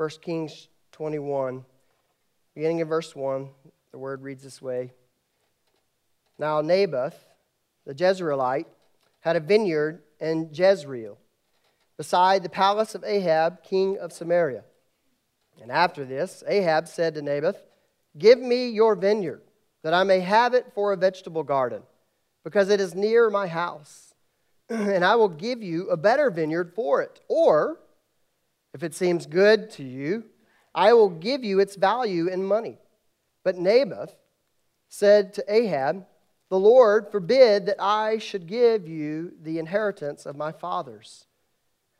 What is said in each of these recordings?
1 Kings 21, beginning in verse 1, the word reads this way Now Naboth, the Jezreelite, had a vineyard in Jezreel, beside the palace of Ahab, king of Samaria. And after this, Ahab said to Naboth, Give me your vineyard, that I may have it for a vegetable garden, because it is near my house. and I will give you a better vineyard for it. Or, if it seems good to you, I will give you its value in money. But Naboth said to Ahab, The Lord forbid that I should give you the inheritance of my fathers.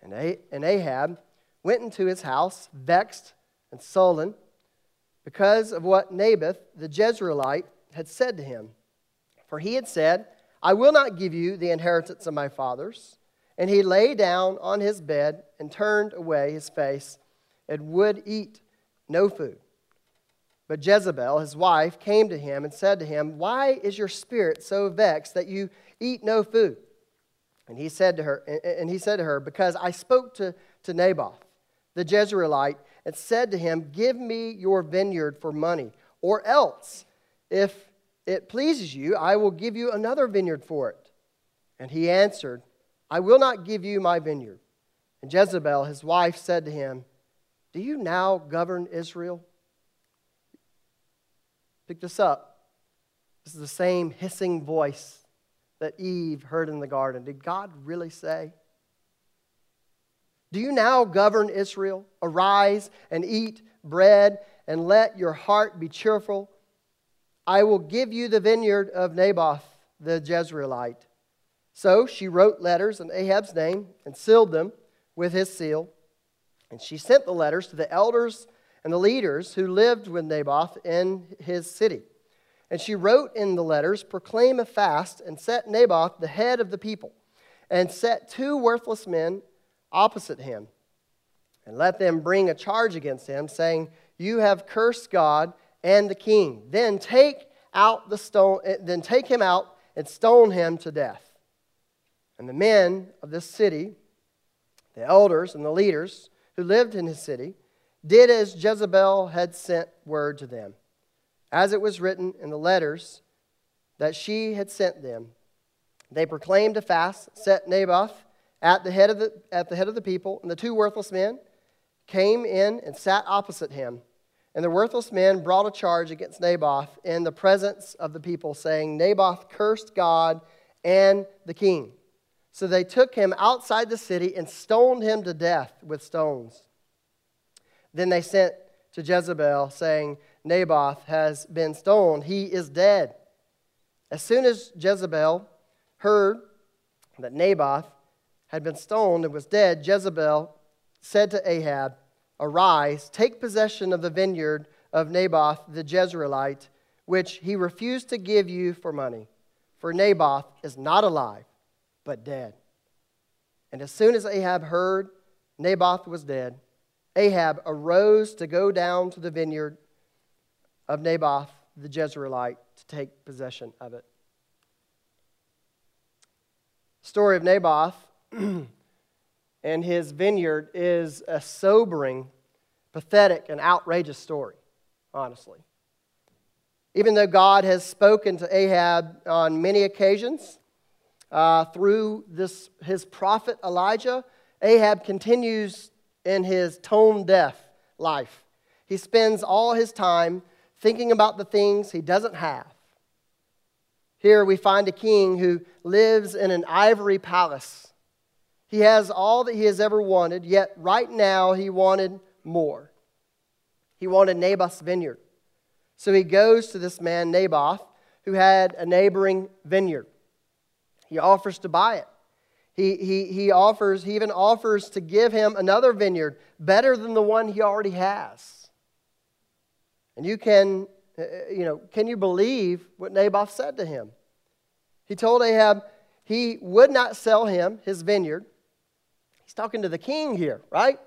And Ahab went into his house, vexed and sullen, because of what Naboth the Jezreelite had said to him. For he had said, I will not give you the inheritance of my fathers. And he lay down on his bed and turned away his face and would eat no food. But Jezebel, his wife, came to him and said to him, Why is your spirit so vexed that you eat no food? And he said to her, and he said to her, Because I spoke to, to Naboth, the Jezreelite, and said to him, Give me your vineyard for money, or else, if it pleases you, I will give you another vineyard for it. And he answered, I will not give you my vineyard. And Jezebel, his wife, said to him, Do you now govern Israel? Pick this up. This is the same hissing voice that Eve heard in the garden. Did God really say? Do you now govern Israel? Arise and eat bread, and let your heart be cheerful. I will give you the vineyard of Naboth the Jezreelite. So she wrote letters in Ahab's name and sealed them with his seal. And she sent the letters to the elders and the leaders who lived with Naboth in his city. And she wrote in the letters, Proclaim a fast and set Naboth the head of the people, and set two worthless men opposite him, and let them bring a charge against him, saying, You have cursed God and the king. Then take out the stone, eh, then take him out and stone him to death. And the men of this city, the elders and the leaders who lived in his city, did as Jezebel had sent word to them, as it was written in the letters that she had sent them. They proclaimed a fast, set Naboth at the head of the, at the, head of the people, and the two worthless men came in and sat opposite him. And the worthless men brought a charge against Naboth in the presence of the people, saying, Naboth cursed God and the king. So they took him outside the city and stoned him to death with stones. Then they sent to Jezebel, saying, Naboth has been stoned. He is dead. As soon as Jezebel heard that Naboth had been stoned and was dead, Jezebel said to Ahab, Arise, take possession of the vineyard of Naboth the Jezreelite, which he refused to give you for money. For Naboth is not alive, but dead. And as soon as Ahab heard Naboth was dead, Ahab arose to go down to the vineyard of Naboth the Jezreelite to take possession of it. Story of Naboth and his vineyard is a sobering, pathetic, and outrageous story, honestly. Even though God has spoken to Ahab on many occasions uh, through this, his prophet Elijah, Ahab continues in his tone deaf life. He spends all his time thinking about the things he doesn't have. Here we find a king who lives in an ivory palace. He has all that he has ever wanted, yet right now he wanted more. He wanted Naboth's vineyard. So he goes to this man, Naboth, who had a neighboring vineyard. He offers to buy it. He, he, he offers, he even offers to give him another vineyard better than the one he already has. And you can, uh, uh, you know, can you believe what Naboth said to him? He told Ahab he would not sell him his vineyard. He's talking to the king here, right?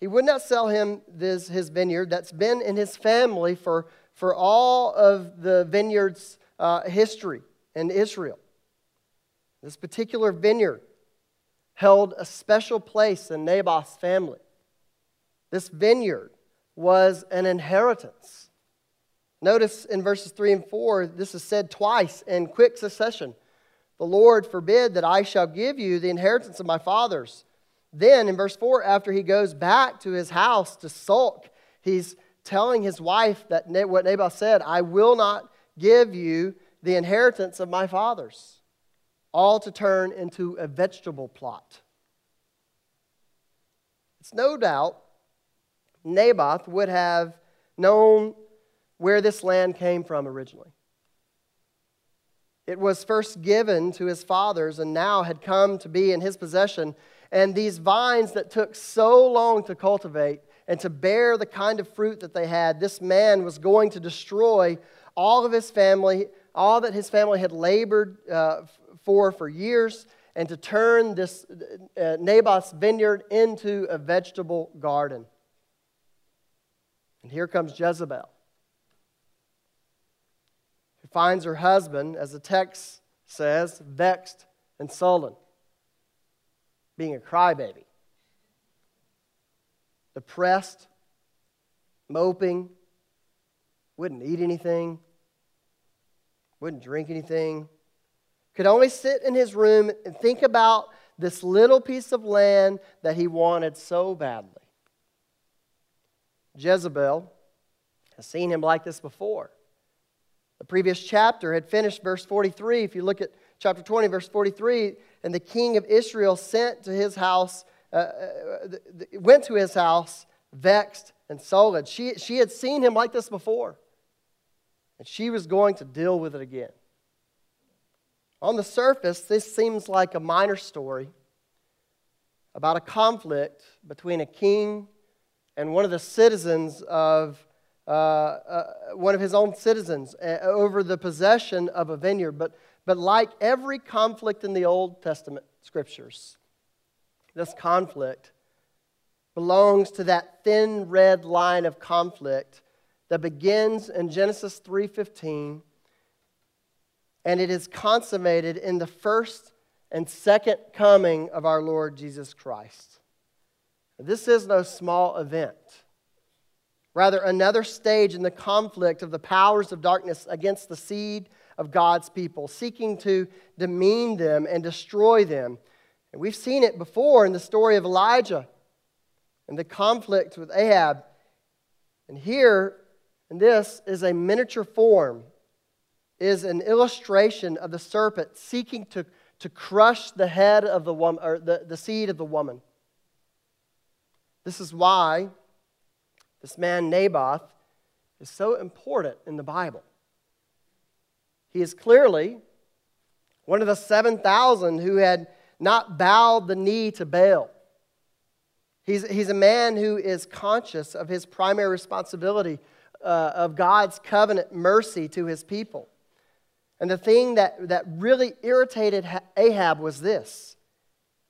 He would not sell him this, his vineyard that's been in his family for, for all of the vineyard's uh, history in Israel. This particular vineyard held a special place in Naboth's family. This vineyard was an inheritance. Notice in verses 3 and 4, this is said twice in quick succession. The Lord forbid that I shall give you the inheritance of my fathers. Then in verse 4, after he goes back to his house to sulk, he's telling his wife that what Naboth said, I will not give you the inheritance of my fathers, all to turn into a vegetable plot. It's no doubt Naboth would have known where this land came from originally. It was first given to his fathers and now had come to be in his possession. And these vines that took so long to cultivate and to bear the kind of fruit that they had, this man was going to destroy all of his family, all that his family had labored uh, for for years, and to turn this uh, Naboth's vineyard into a vegetable garden. And here comes Jezebel, who finds her husband, as the text says, vexed and sullen, being a crybaby, depressed, moping, wouldn't eat anything, wouldn't drink anything, could only sit in his room and think about this little piece of land that he wanted so badly. Jezebel has seen him like this before. The previous chapter had finished verse 43. If you look at chapter 20, verse 43, and the king of Israel sent to his house, uh, uh, went to his house vexed and sullen. She, she had seen him like this before, and she was going to deal with it again. On the surface, this seems like a minor story about a conflict between a king and one of the citizens of uh, uh, one of his own citizens uh, over the possession of a vineyard. But, but like every conflict in the Old Testament scriptures, this conflict belongs to that thin red line of conflict that begins in Genesis 3:15 and it is consummated in the first and second coming of our Lord Jesus Christ. This is no small event. Rather, another stage in the conflict of the powers of darkness against the seed of God's people, seeking to demean them and destroy them. And we've seen it before in the story of Elijah and the conflict with Ahab. And here, and this is a miniature form, is an illustration of the serpent seeking to, to crush the head of the woman, or the, the seed of the woman. This is why this man Naboth is so important in the Bible. He is clearly one of the 7,000 who had not bowed the knee to Baal. He's, he's a man who is conscious of his primary responsibility uh, of God's covenant mercy to his people. And the thing that, that really irritated Ahab was this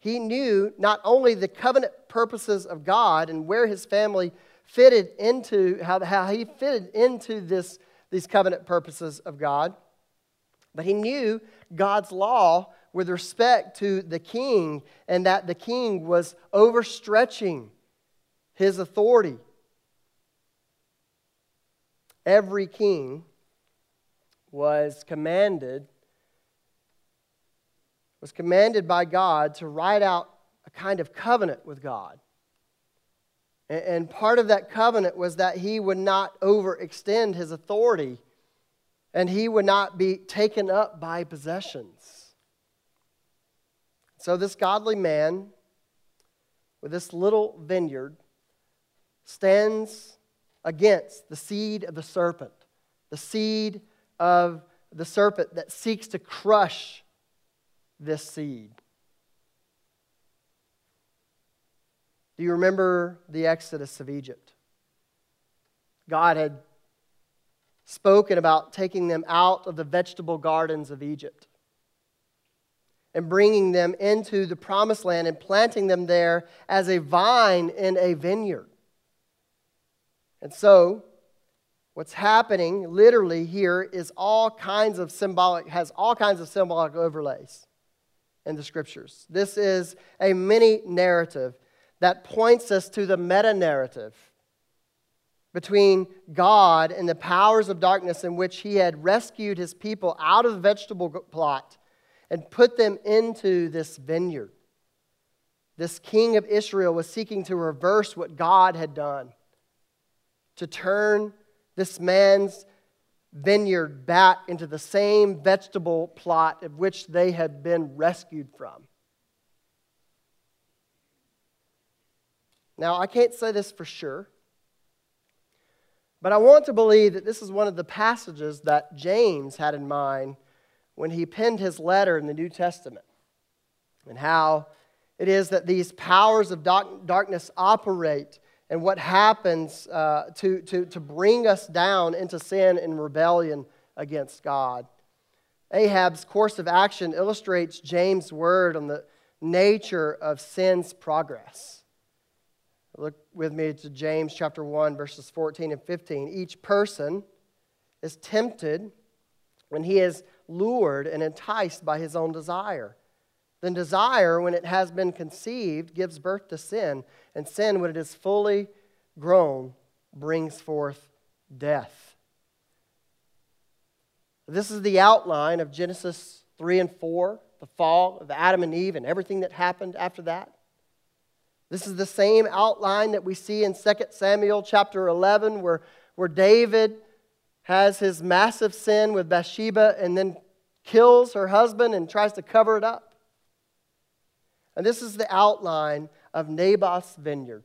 he knew not only the covenant purposes of God and where his family fitted into, how, how he fitted into this, these covenant purposes of God, but he knew God's law with respect to the king and that the king was overstretching his authority. Every king was commanded was commanded by God to write out a kind of covenant with God. And part of that covenant was that he would not overextend his authority and he would not be taken up by possessions. So, this godly man with this little vineyard stands against the seed of the serpent, the seed of the serpent that seeks to crush this seed. Do you remember the exodus of Egypt? God had spoken about taking them out of the vegetable gardens of Egypt and bringing them into the promised land and planting them there as a vine in a vineyard. And so, what's happening literally here is all kinds of symbolic, has all kinds of symbolic overlays in the scriptures. This is a mini narrative that points us to the meta narrative between God and the powers of darkness in which he had rescued his people out of the vegetable plot and put them into this vineyard. This king of Israel was seeking to reverse what God had done, to turn this man's vineyard back into the same vegetable plot of which they had been rescued from. Now, I can't say this for sure, but I want to believe that this is one of the passages that James had in mind when he penned his letter in the New Testament, and how it is that these powers of darkness operate and what happens uh, to, to, to bring us down into sin and rebellion against God. Ahab's course of action illustrates James' word on the nature of sin's progress. Look with me to James chapter 1, verses 14 and 15. Each person is tempted when he is lured and enticed by his own desire. Then desire, when it has been conceived, gives birth to sin, and sin, when it is fully grown, brings forth death. This is the outline of Genesis 3 and 4, the fall of Adam and Eve, and everything that happened after that. This is the same outline that we see in 2 Samuel chapter 11, where, where David has his massive sin with Bathsheba and then kills her husband and tries to cover it up. And this is the outline of Naboth's vineyard.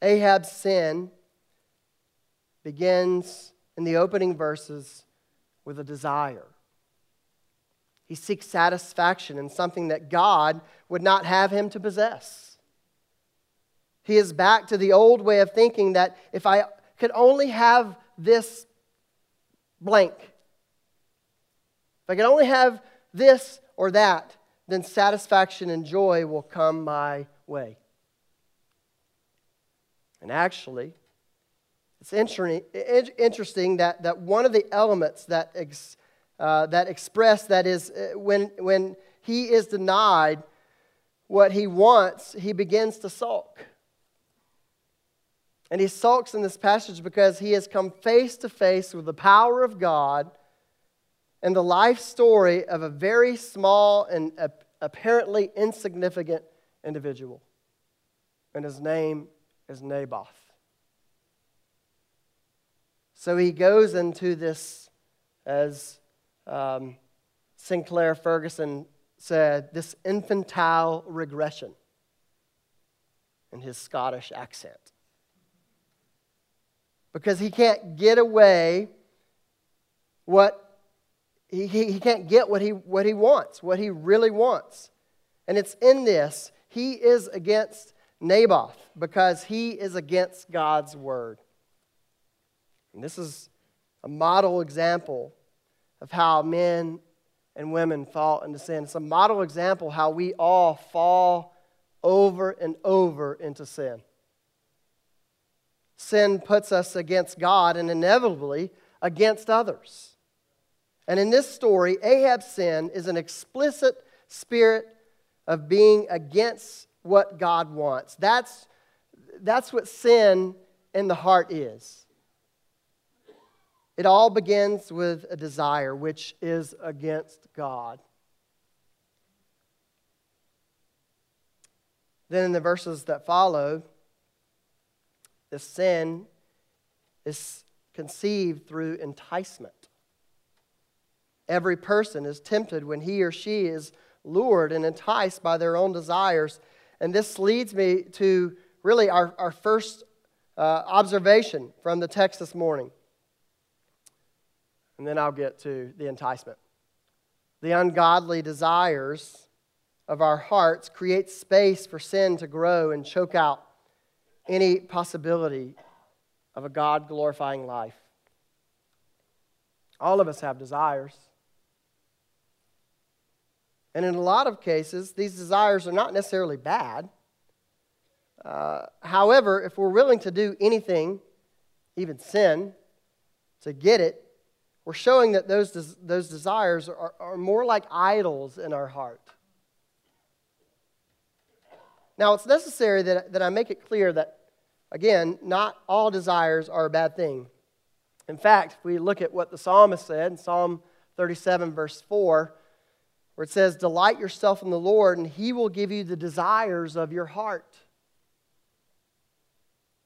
Ahab's sin begins in the opening verses with a desire. He seeks satisfaction in something that God would not have him to possess. He is back to the old way of thinking that if I could only have this blank, if I could only have this or that, then satisfaction and joy will come my way. And actually, it's interesting that, that one of the elements that, ex, uh, that express that is uh, when, when he is denied what he wants, he begins to sulk. And he sulks in this passage because he has come face to face with the power of God and the life story of a very small and apparently insignificant individual. And his name is Naboth. So he goes into this, as um, Sinclair Ferguson said, this infantile regression in his Scottish accent because he can't get away what he, he, he can't get what he, what he wants, what he really wants. And it's in this, he is against Naboth because he is against God's word. And this is a model example of how men and women fall into sin. It's a model example how we all fall over and over into sin sin puts us against God and inevitably against others. And in this story, Ahab's sin is an explicit spirit of being against what God wants. That's, that's what sin in the heart is. It all begins with a desire which is against God. Then in the verses that follow, the sin is conceived through enticement. Every person is tempted when he or she is lured and enticed by their own desires. And this leads me to really our, our first uh, observation from the text this morning. And then I'll get to the enticement. The ungodly desires of our hearts create space for sin to grow and choke out any possibility of a God glorifying life. All of us have desires. And in a lot of cases, these desires are not necessarily bad. Uh, however, if we're willing to do anything, even sin, to get it, we're showing that those, des- those desires are, are more like idols in our heart. Now, it's necessary that, that I make it clear that, again, not all desires are a bad thing. In fact, if we look at what the psalmist said in Psalm 37, verse 4, where it says, Delight yourself in the Lord, and he will give you the desires of your heart.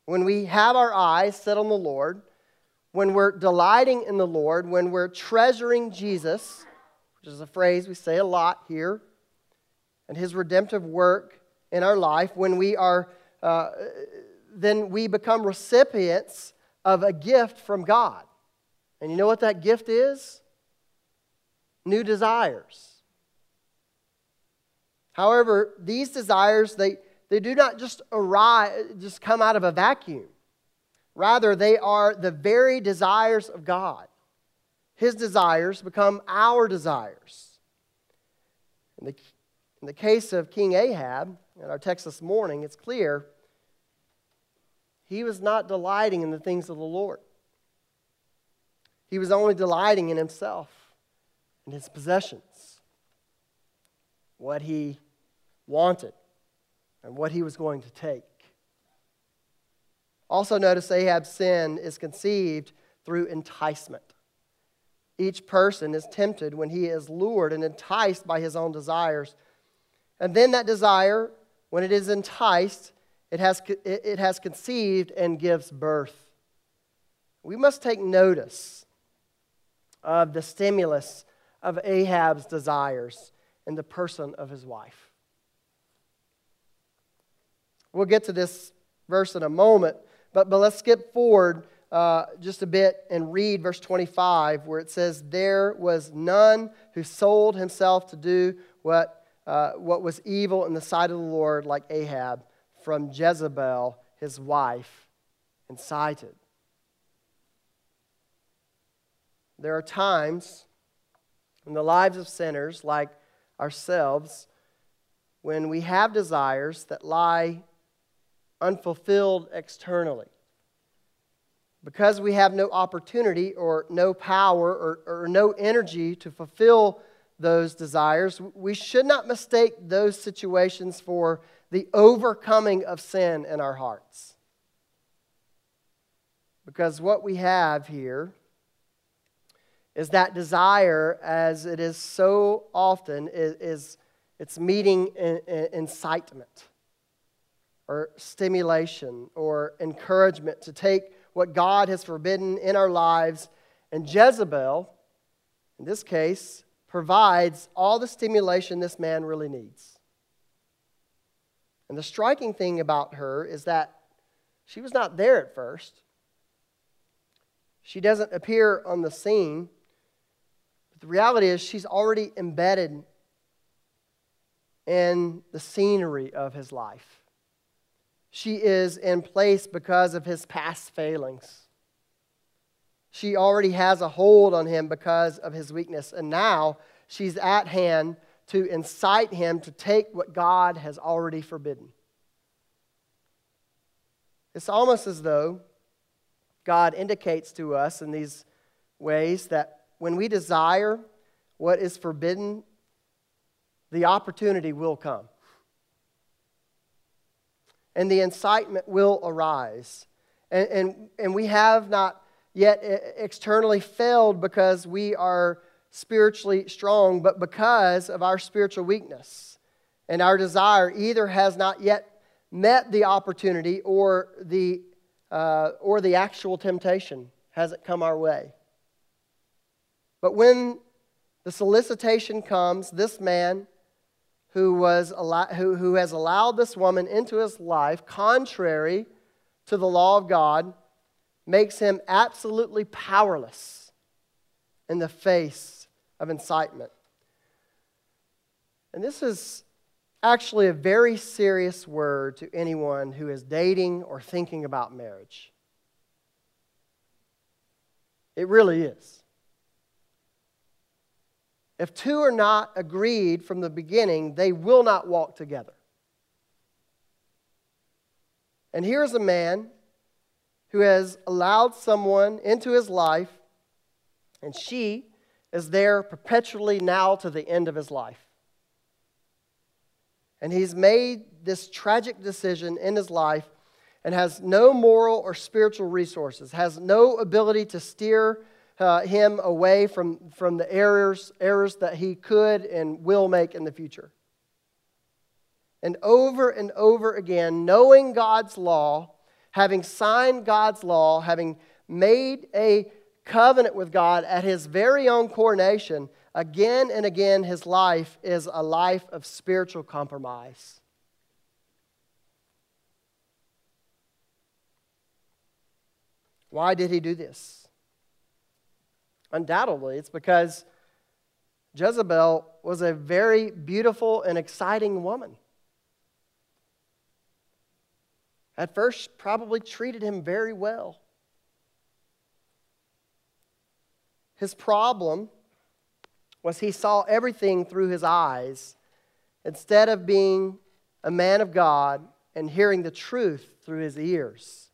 When we have our eyes set on the Lord, when we're delighting in the Lord, when we're treasuring Jesus, which is a phrase we say a lot here, and his redemptive work in our life, when we are, uh, then we become recipients of a gift from God. And you know what that gift is? New desires. However, these desires, they, they do not just arise, just come out of a vacuum. Rather, they are the very desires of God. His desires become our desires. In the, in the case of King Ahab, in our text this morning, it's clear he was not delighting in the things of the Lord. He was only delighting in himself and his possessions, what he wanted, and what he was going to take. Also, notice Ahab's sin is conceived through enticement. Each person is tempted when he is lured and enticed by his own desires. And then that desire, when it is enticed, it has, it has conceived and gives birth. We must take notice of the stimulus of Ahab's desires in the person of his wife. We'll get to this verse in a moment, but, but let's skip forward uh, just a bit and read verse 25, where it says, There was none who sold himself to do what, uh, what was evil in the sight of the Lord, like Ahab, from Jezebel, his wife, incited. There are times in the lives of sinners like ourselves when we have desires that lie unfulfilled externally. Because we have no opportunity or no power or, or no energy to fulfill those desires, we should not mistake those situations for the overcoming of sin in our hearts. Because what we have here is that desire, as it is so often, is, is it's meeting in, in, incitement or stimulation or encouragement to take what God has forbidden in our lives. And Jezebel, in this case, provides all the stimulation this man really needs. And the striking thing about her is that she was not there at first. She doesn't appear on the scene. The reality is, she's already embedded in the scenery of his life. She is in place because of his past failings. She already has a hold on him because of his weakness. And now she's at hand to incite him to take what God has already forbidden. It's almost as though God indicates to us in these ways that when we desire what is forbidden, the opportunity will come and the incitement will arise. And, and, and we have not yet externally failed because we are spiritually strong, but because of our spiritual weakness. And our desire either has not yet met the opportunity or the, uh, or the actual temptation hasn't come our way. But when the solicitation comes, this man who, was, who, who has allowed this woman into his life contrary to the law of God makes him absolutely powerless in the face of incitement. And this is actually a very serious word to anyone who is dating or thinking about marriage. It really is. If two are not agreed from the beginning, they will not walk together. And here's a man who has allowed someone into his life, and she is there perpetually now to the end of his life. And he's made this tragic decision in his life and has no moral or spiritual resources, has no ability to steer uh, him away from, from the errors, errors that he could and will make in the future. And over and over again, knowing God's law, having signed God's law, having made a covenant with God at his very own coronation, again and again, his life is a life of spiritual compromise. Why did he do this? Undoubtedly, it's because Jezebel was a very beautiful and exciting woman. At first, probably treated him very well. His problem was he saw everything through his eyes instead of being a man of God and hearing the truth through his ears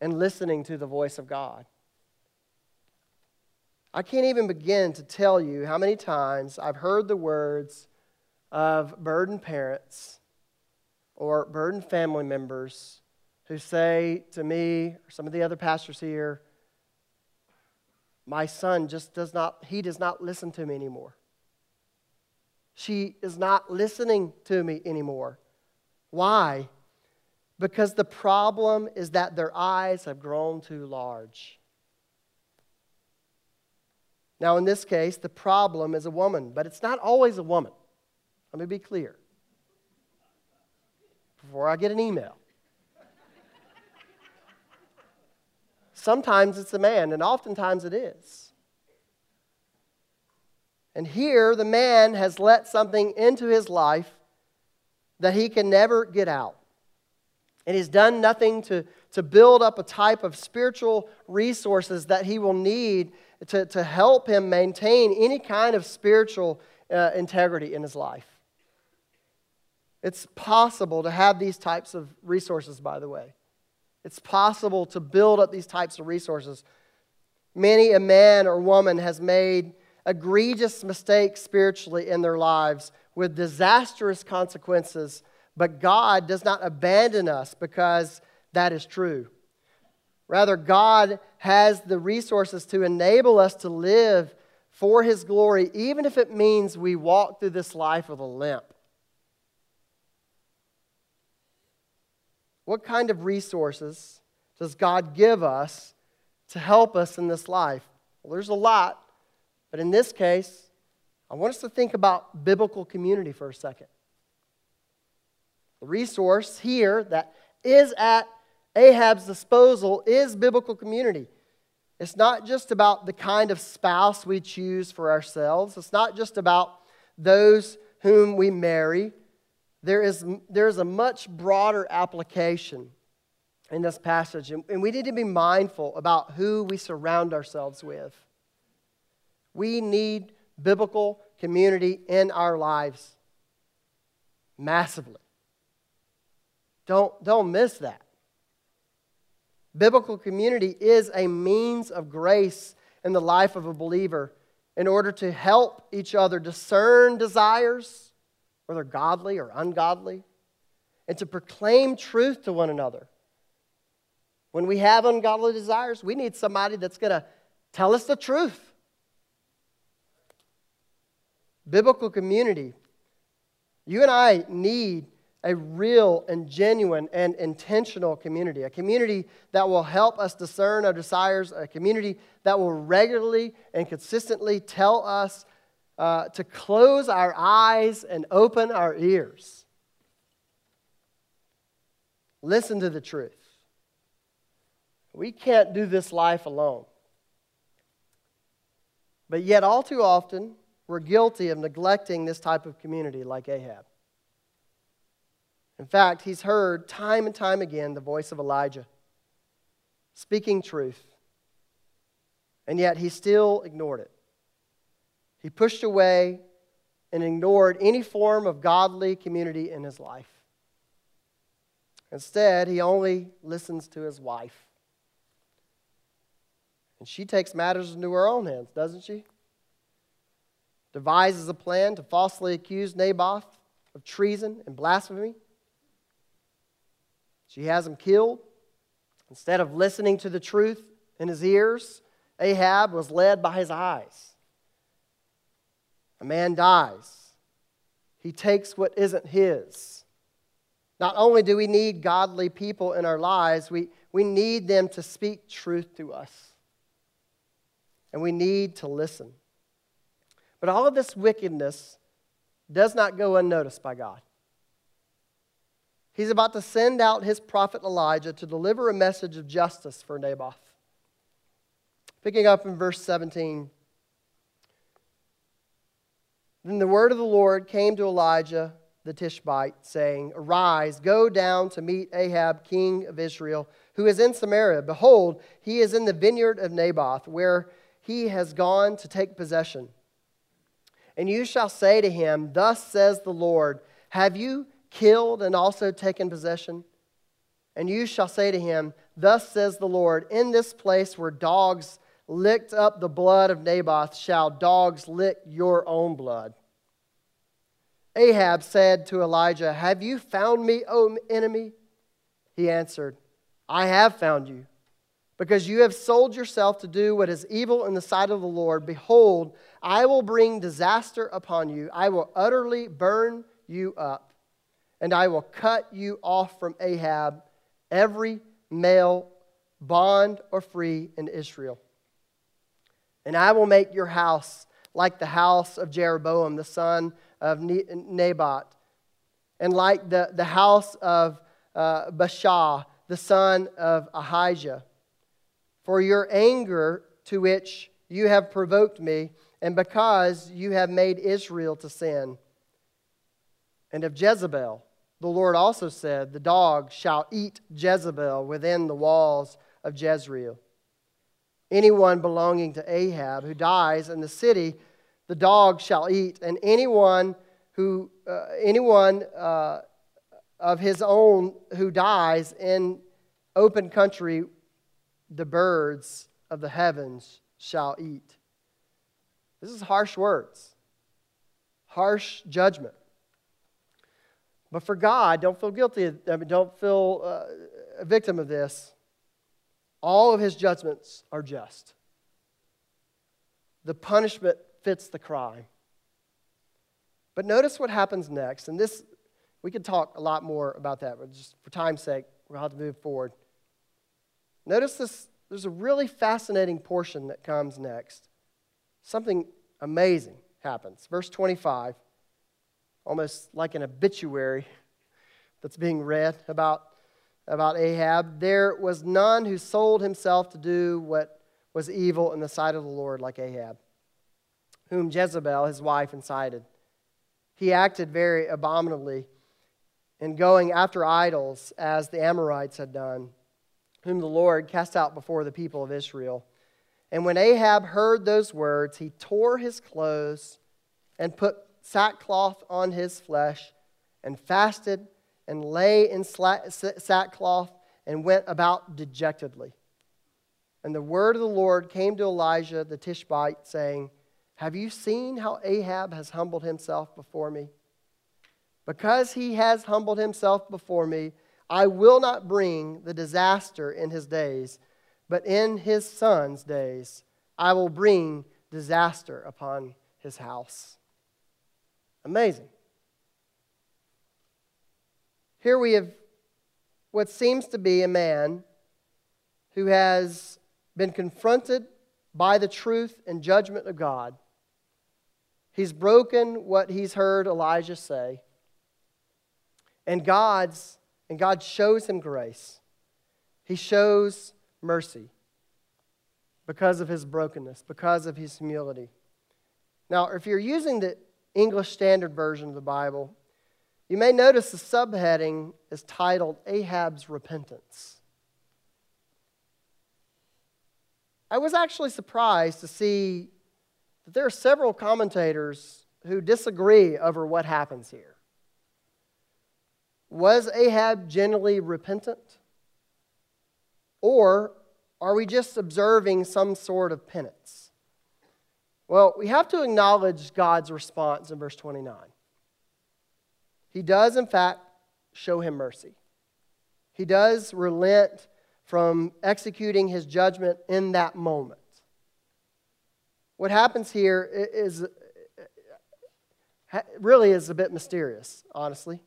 and listening to the voice of God. I can't even begin to tell you how many times I've heard the words of burdened parents or burdened family members who say to me or some of the other pastors here, my son just does not, he does not listen to me anymore. She is not listening to me anymore. Why? Because the problem is that their eyes have grown too large. Now, in this case, the problem is a woman, but it's not always a woman. Let me be clear before I get an email. Sometimes it's a man, and oftentimes it is. And here, the man has let something into his life that he can never get out. And he's done nothing to, to build up a type of spiritual resources that he will need to, to help him maintain any kind of spiritual uh, integrity in his life. It's possible to have these types of resources, by the way. It's possible to build up these types of resources. Many a man or woman has made egregious mistakes spiritually in their lives with disastrous consequences, but God does not abandon us because that is true. Rather, God has the resources to enable us to live for His glory, even if it means we walk through this life with a limp. What kind of resources does God give us to help us in this life? Well, there's a lot, but in this case, I want us to think about biblical community for a second. The resource here that is at Ahab's disposal is biblical community. It's not just about the kind of spouse we choose for ourselves, it's not just about those whom we marry there is, there is a much broader application in this passage, and we need to be mindful about who we surround ourselves with. We need biblical community in our lives massively. Don't, don't miss that. Biblical community is a means of grace in the life of a believer in order to help each other discern desires whether godly or ungodly, and to proclaim truth to one another. When we have ungodly desires, we need somebody that's going to tell us the truth. Biblical community. You and I need a real and genuine and intentional community, a community that will help us discern our desires, a community that will regularly and consistently tell us uh, to close our eyes and open our ears. Listen to the truth. We can't do this life alone. But yet, all too often, we're guilty of neglecting this type of community like Ahab. In fact, he's heard time and time again the voice of Elijah speaking truth, and yet he still ignored it. He pushed away and ignored any form of godly community in his life. Instead, he only listens to his wife. And she takes matters into her own hands, doesn't she? Devises a plan to falsely accuse Naboth of treason and blasphemy. She has him killed. Instead of listening to the truth in his ears, Ahab was led by his eyes. A man dies, he takes what isn't his. Not only do we need godly people in our lives, we, we need them to speak truth to us. And we need to listen. But all of this wickedness does not go unnoticed by God. He's about to send out his prophet Elijah to deliver a message of justice for Naboth. Picking up in verse 17. Then the word of the Lord came to Elijah the Tishbite, saying, Arise, go down to meet Ahab, king of Israel, who is in Samaria. Behold, he is in the vineyard of Naboth, where he has gone to take possession. And you shall say to him, Thus says the Lord, Have you killed and also taken possession? And you shall say to him, Thus says the Lord, In this place where dogs licked up the blood of Naboth, shall dogs lick your own blood. Ahab said to Elijah, Have you found me, O enemy? He answered, I have found you. Because you have sold yourself to do what is evil in the sight of the Lord, behold, I will bring disaster upon you. I will utterly burn you up, and I will cut you off from Ahab, every male, bond or free in Israel. And I will make your house like the house of Jeroboam, the son of Nebat, and like the, the house of uh, Baasha, the son of Ahijah. For your anger to which you have provoked me, and because you have made Israel to sin. And of Jezebel, the Lord also said, The dog shall eat Jezebel within the walls of Jezreel. Anyone belonging to Ahab who dies in the city, the dog shall eat, and anyone who uh, anyone uh, of his own who dies in open country, the birds of the heavens shall eat. This is harsh words, harsh judgment. But for God, don't feel guilty, I mean, don't feel uh, a victim of this. All of his judgments are just. The punishment fits the crime. But notice what happens next. And this, we could talk a lot more about that, but just for time's sake, we'll have to move forward. Notice this, there's a really fascinating portion that comes next. Something amazing happens. Verse 25, almost like an obituary that's being read about, about Ahab. There was none who sold himself to do what was evil in the sight of the Lord like Ahab, whom Jezebel, his wife, incited. He acted very abominably in going after idols as the Amorites had done, whom the Lord cast out before the people of Israel. And when Ahab heard those words, he tore his clothes and put sackcloth on his flesh and fasted and lay in sackcloth and went about dejectedly. And the word of the Lord came to Elijah the Tishbite, saying, Have you seen how Ahab has humbled himself before me? Because he has humbled himself before me, I will not bring the disaster in his days but in his son's days I will bring disaster upon his house. Amazing. Here we have what seems to be a man who has been confronted by the truth and judgment of God. He's broken what he's heard Elijah say. And God's and God shows him grace. He shows mercy because of his brokenness, because of his humility. Now, if you're using the English Standard Version of the Bible, you may notice the subheading is titled Ahab's Repentance. I was actually surprised to see that there are several commentators who disagree over what happens here. Was Ahab genuinely repentant? Or are we just observing some sort of penance? Well, we have to acknowledge God's response in verse 29. He does, in fact, show him mercy. He does relent from executing his judgment in that moment. What happens here is really is a bit mysterious, honestly.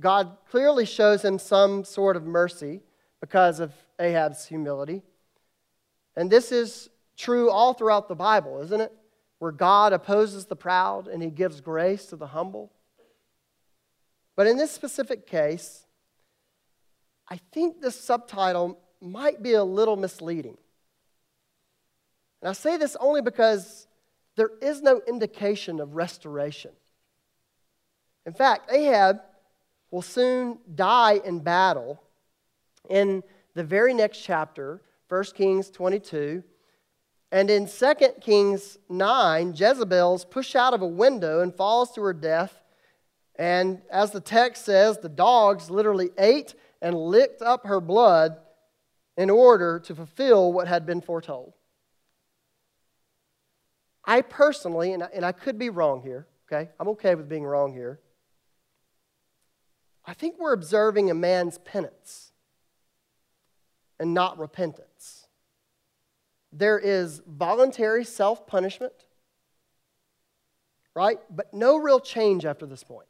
God clearly shows him some sort of mercy because of Ahab's humility. And this is true all throughout the Bible, isn't it? Where God opposes the proud and he gives grace to the humble. But in this specific case, I think the subtitle might be a little misleading. And I say this only because there is no indication of restoration. In fact, Ahab will soon die in battle in the very next chapter 1 Kings 22. And in 2 Kings 9, Jezebel's pushed out of a window and falls to her death. And as the text says, the dogs literally ate and licked up her blood in order to fulfill what had been foretold. I personally, and I, and I could be wrong here, okay? I'm okay with being wrong here. I think we're observing a man's penance and not repentance. There is voluntary self punishment, right? But no real change after this point.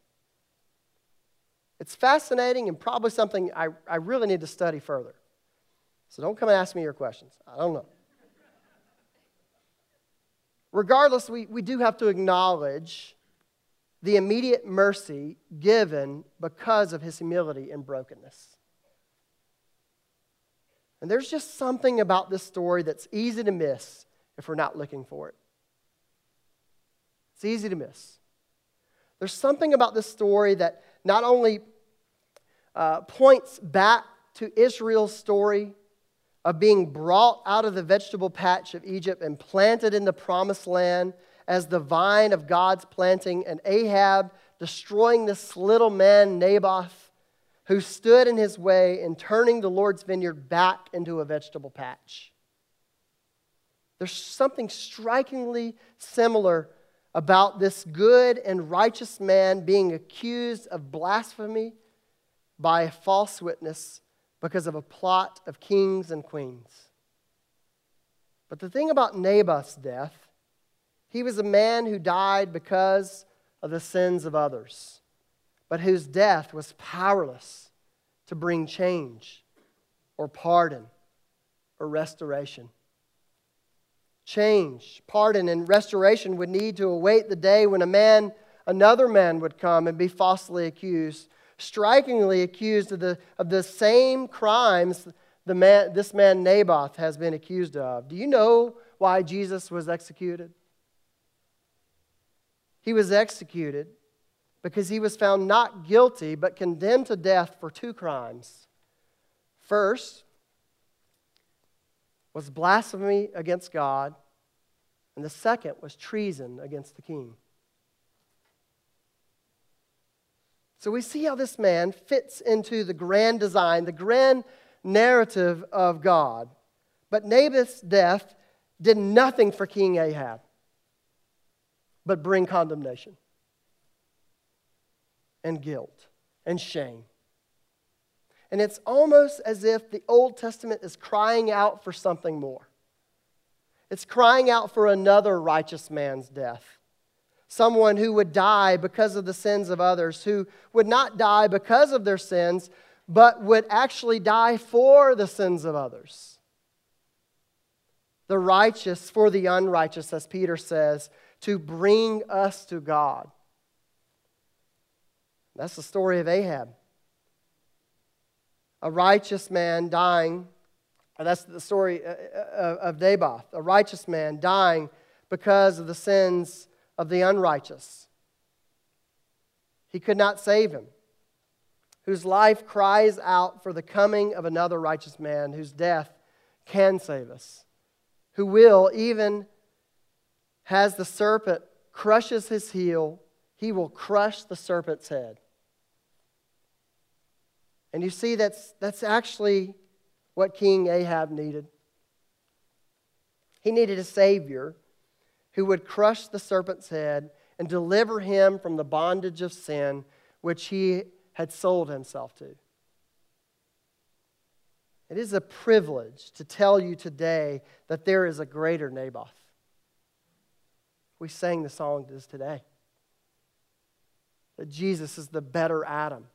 It's fascinating and probably something I, I really need to study further. So don't come and ask me your questions. I don't know. Regardless, we, we do have to acknowledge the immediate mercy given because of his humility and brokenness. And there's just something about this story that's easy to miss if we're not looking for it. It's easy to miss. There's something about this story that not only uh, points back to Israel's story of being brought out of the vegetable patch of Egypt and planted in the promised land as the vine of God's planting, and Ahab destroying this little man, Naboth, who stood in his way in turning the Lord's vineyard back into a vegetable patch. There's something strikingly similar about this good and righteous man being accused of blasphemy by a false witness because of a plot of kings and queens. But the thing about Naboth's death, he was a man who died because of the sins of others but whose death was powerless to bring change or pardon or restoration. Change, pardon, and restoration would need to await the day when a man, another man, would come and be falsely accused, strikingly accused of the, of the same crimes the man, this man Naboth has been accused of. Do you know why Jesus was executed? He was executed because he was found not guilty but condemned to death for two crimes. First was blasphemy against God, and the second was treason against the king. So we see how this man fits into the grand design, the grand narrative of God. But Naboth's death did nothing for King Ahab but bring condemnation and guilt and shame. And it's almost as if the Old Testament is crying out for something more. It's crying out for another righteous man's death. Someone who would die because of the sins of others, who would not die because of their sins, but would actually die for the sins of others. The righteous for the unrighteous, as Peter says, to bring us to God. That's the story of Ahab. A righteous man dying, that's the story uh, uh, of Naboth, a righteous man dying because of the sins of the unrighteous. He could not save him, whose life cries out for the coming of another righteous man whose death can save us, who will, even as the serpent crushes his heel, he will crush the serpent's head. And you see, that's, that's actually what King Ahab needed. He needed a Savior who would crush the serpent's head and deliver him from the bondage of sin which he had sold himself to. It is a privilege to tell you today that there is a greater Naboth. We sang the song this today. That Jesus is the better Adam.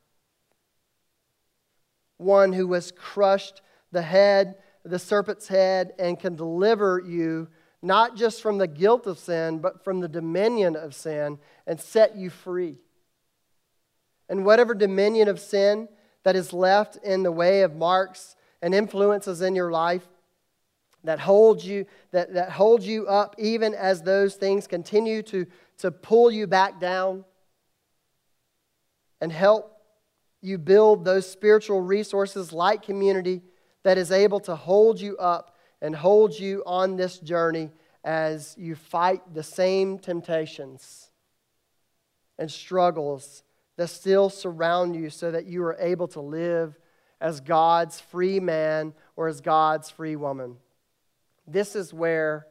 One who has crushed the head, the serpent's head, and can deliver you not just from the guilt of sin, but from the dominion of sin and set you free. And whatever dominion of sin that is left in the way of marks and influences in your life that hold you, that, that hold you up even as those things continue to, to pull you back down and help you build those spiritual resources like community that is able to hold you up and hold you on this journey as you fight the same temptations and struggles that still surround you so that you are able to live as God's free man or as God's free woman. This is where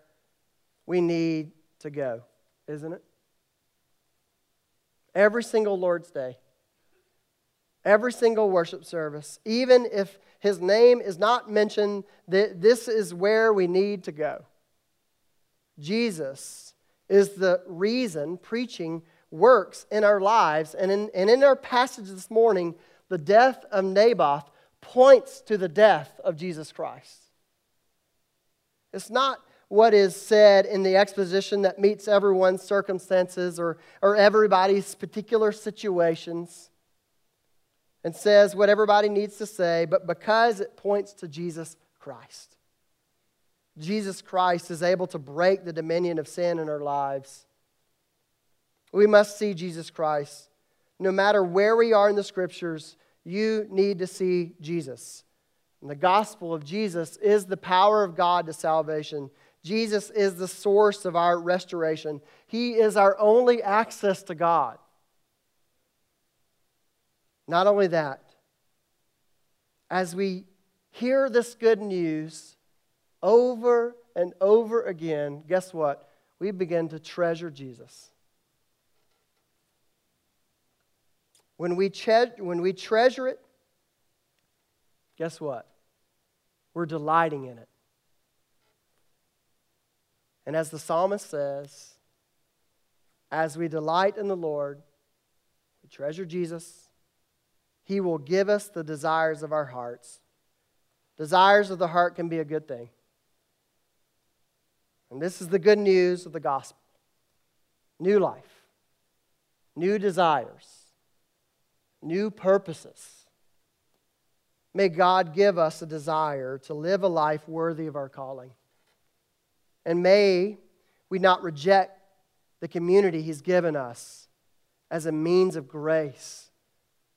we need to go, isn't it? Every single Lord's Day, every single worship service, even if his name is not mentioned, this is where we need to go. Jesus is the reason preaching works in our lives. And in, and in our passage this morning, the death of Naboth points to the death of Jesus Christ. It's not what is said in the exposition that meets everyone's circumstances or, or everybody's particular situations and says what everybody needs to say, but because it points to Jesus Christ. Jesus Christ is able to break the dominion of sin in our lives. We must see Jesus Christ. No matter where we are in the scriptures, you need to see Jesus. And the gospel of Jesus is the power of God to salvation. Jesus is the source of our restoration. He is our only access to God. Not only that, as we hear this good news, over and over again, guess what? We begin to treasure Jesus. When we, che- when we treasure it, guess what? We're delighting in it. And as the psalmist says, as we delight in the Lord, we treasure Jesus, He will give us the desires of our hearts. Desires of the heart can be a good thing. And this is the good news of the gospel new life, new desires, new purposes. May God give us a desire to live a life worthy of our calling. And may we not reject the community He's given us as a means of grace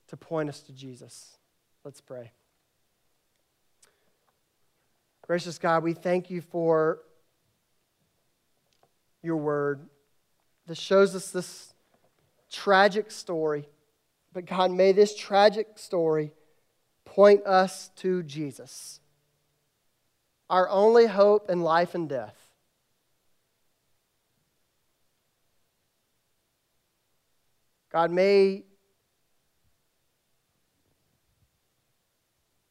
to point us to Jesus. Let's pray. Gracious God, we thank you for your word that shows us this tragic story. But God, may this tragic story point us to Jesus, our only hope in life and death. God, may,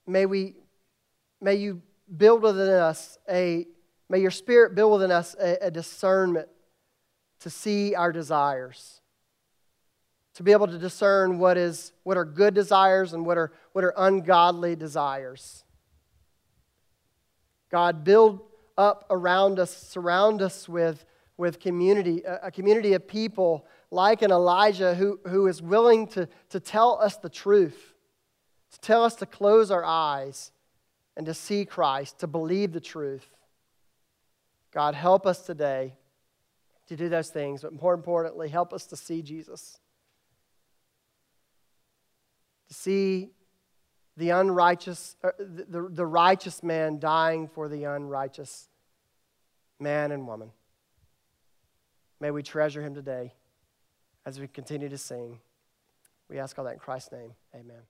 may we may you build within us a May your spirit build within us a, a discernment to see our desires, to be able to discern what, is, what are good desires and what are, what are ungodly desires. God, build up around us, surround us with, with community, a, community of people like an Elijah who, who is willing to, to tell us the truth, to tell us to close our eyes and to see Christ, to believe the truth. God, help us today to do those things, but more importantly, help us to see Jesus. To see the unrighteous, uh, the, the righteous man dying for the unrighteous man and woman. May we treasure him today as we continue to sing. We ask all that in Christ's name. Amen.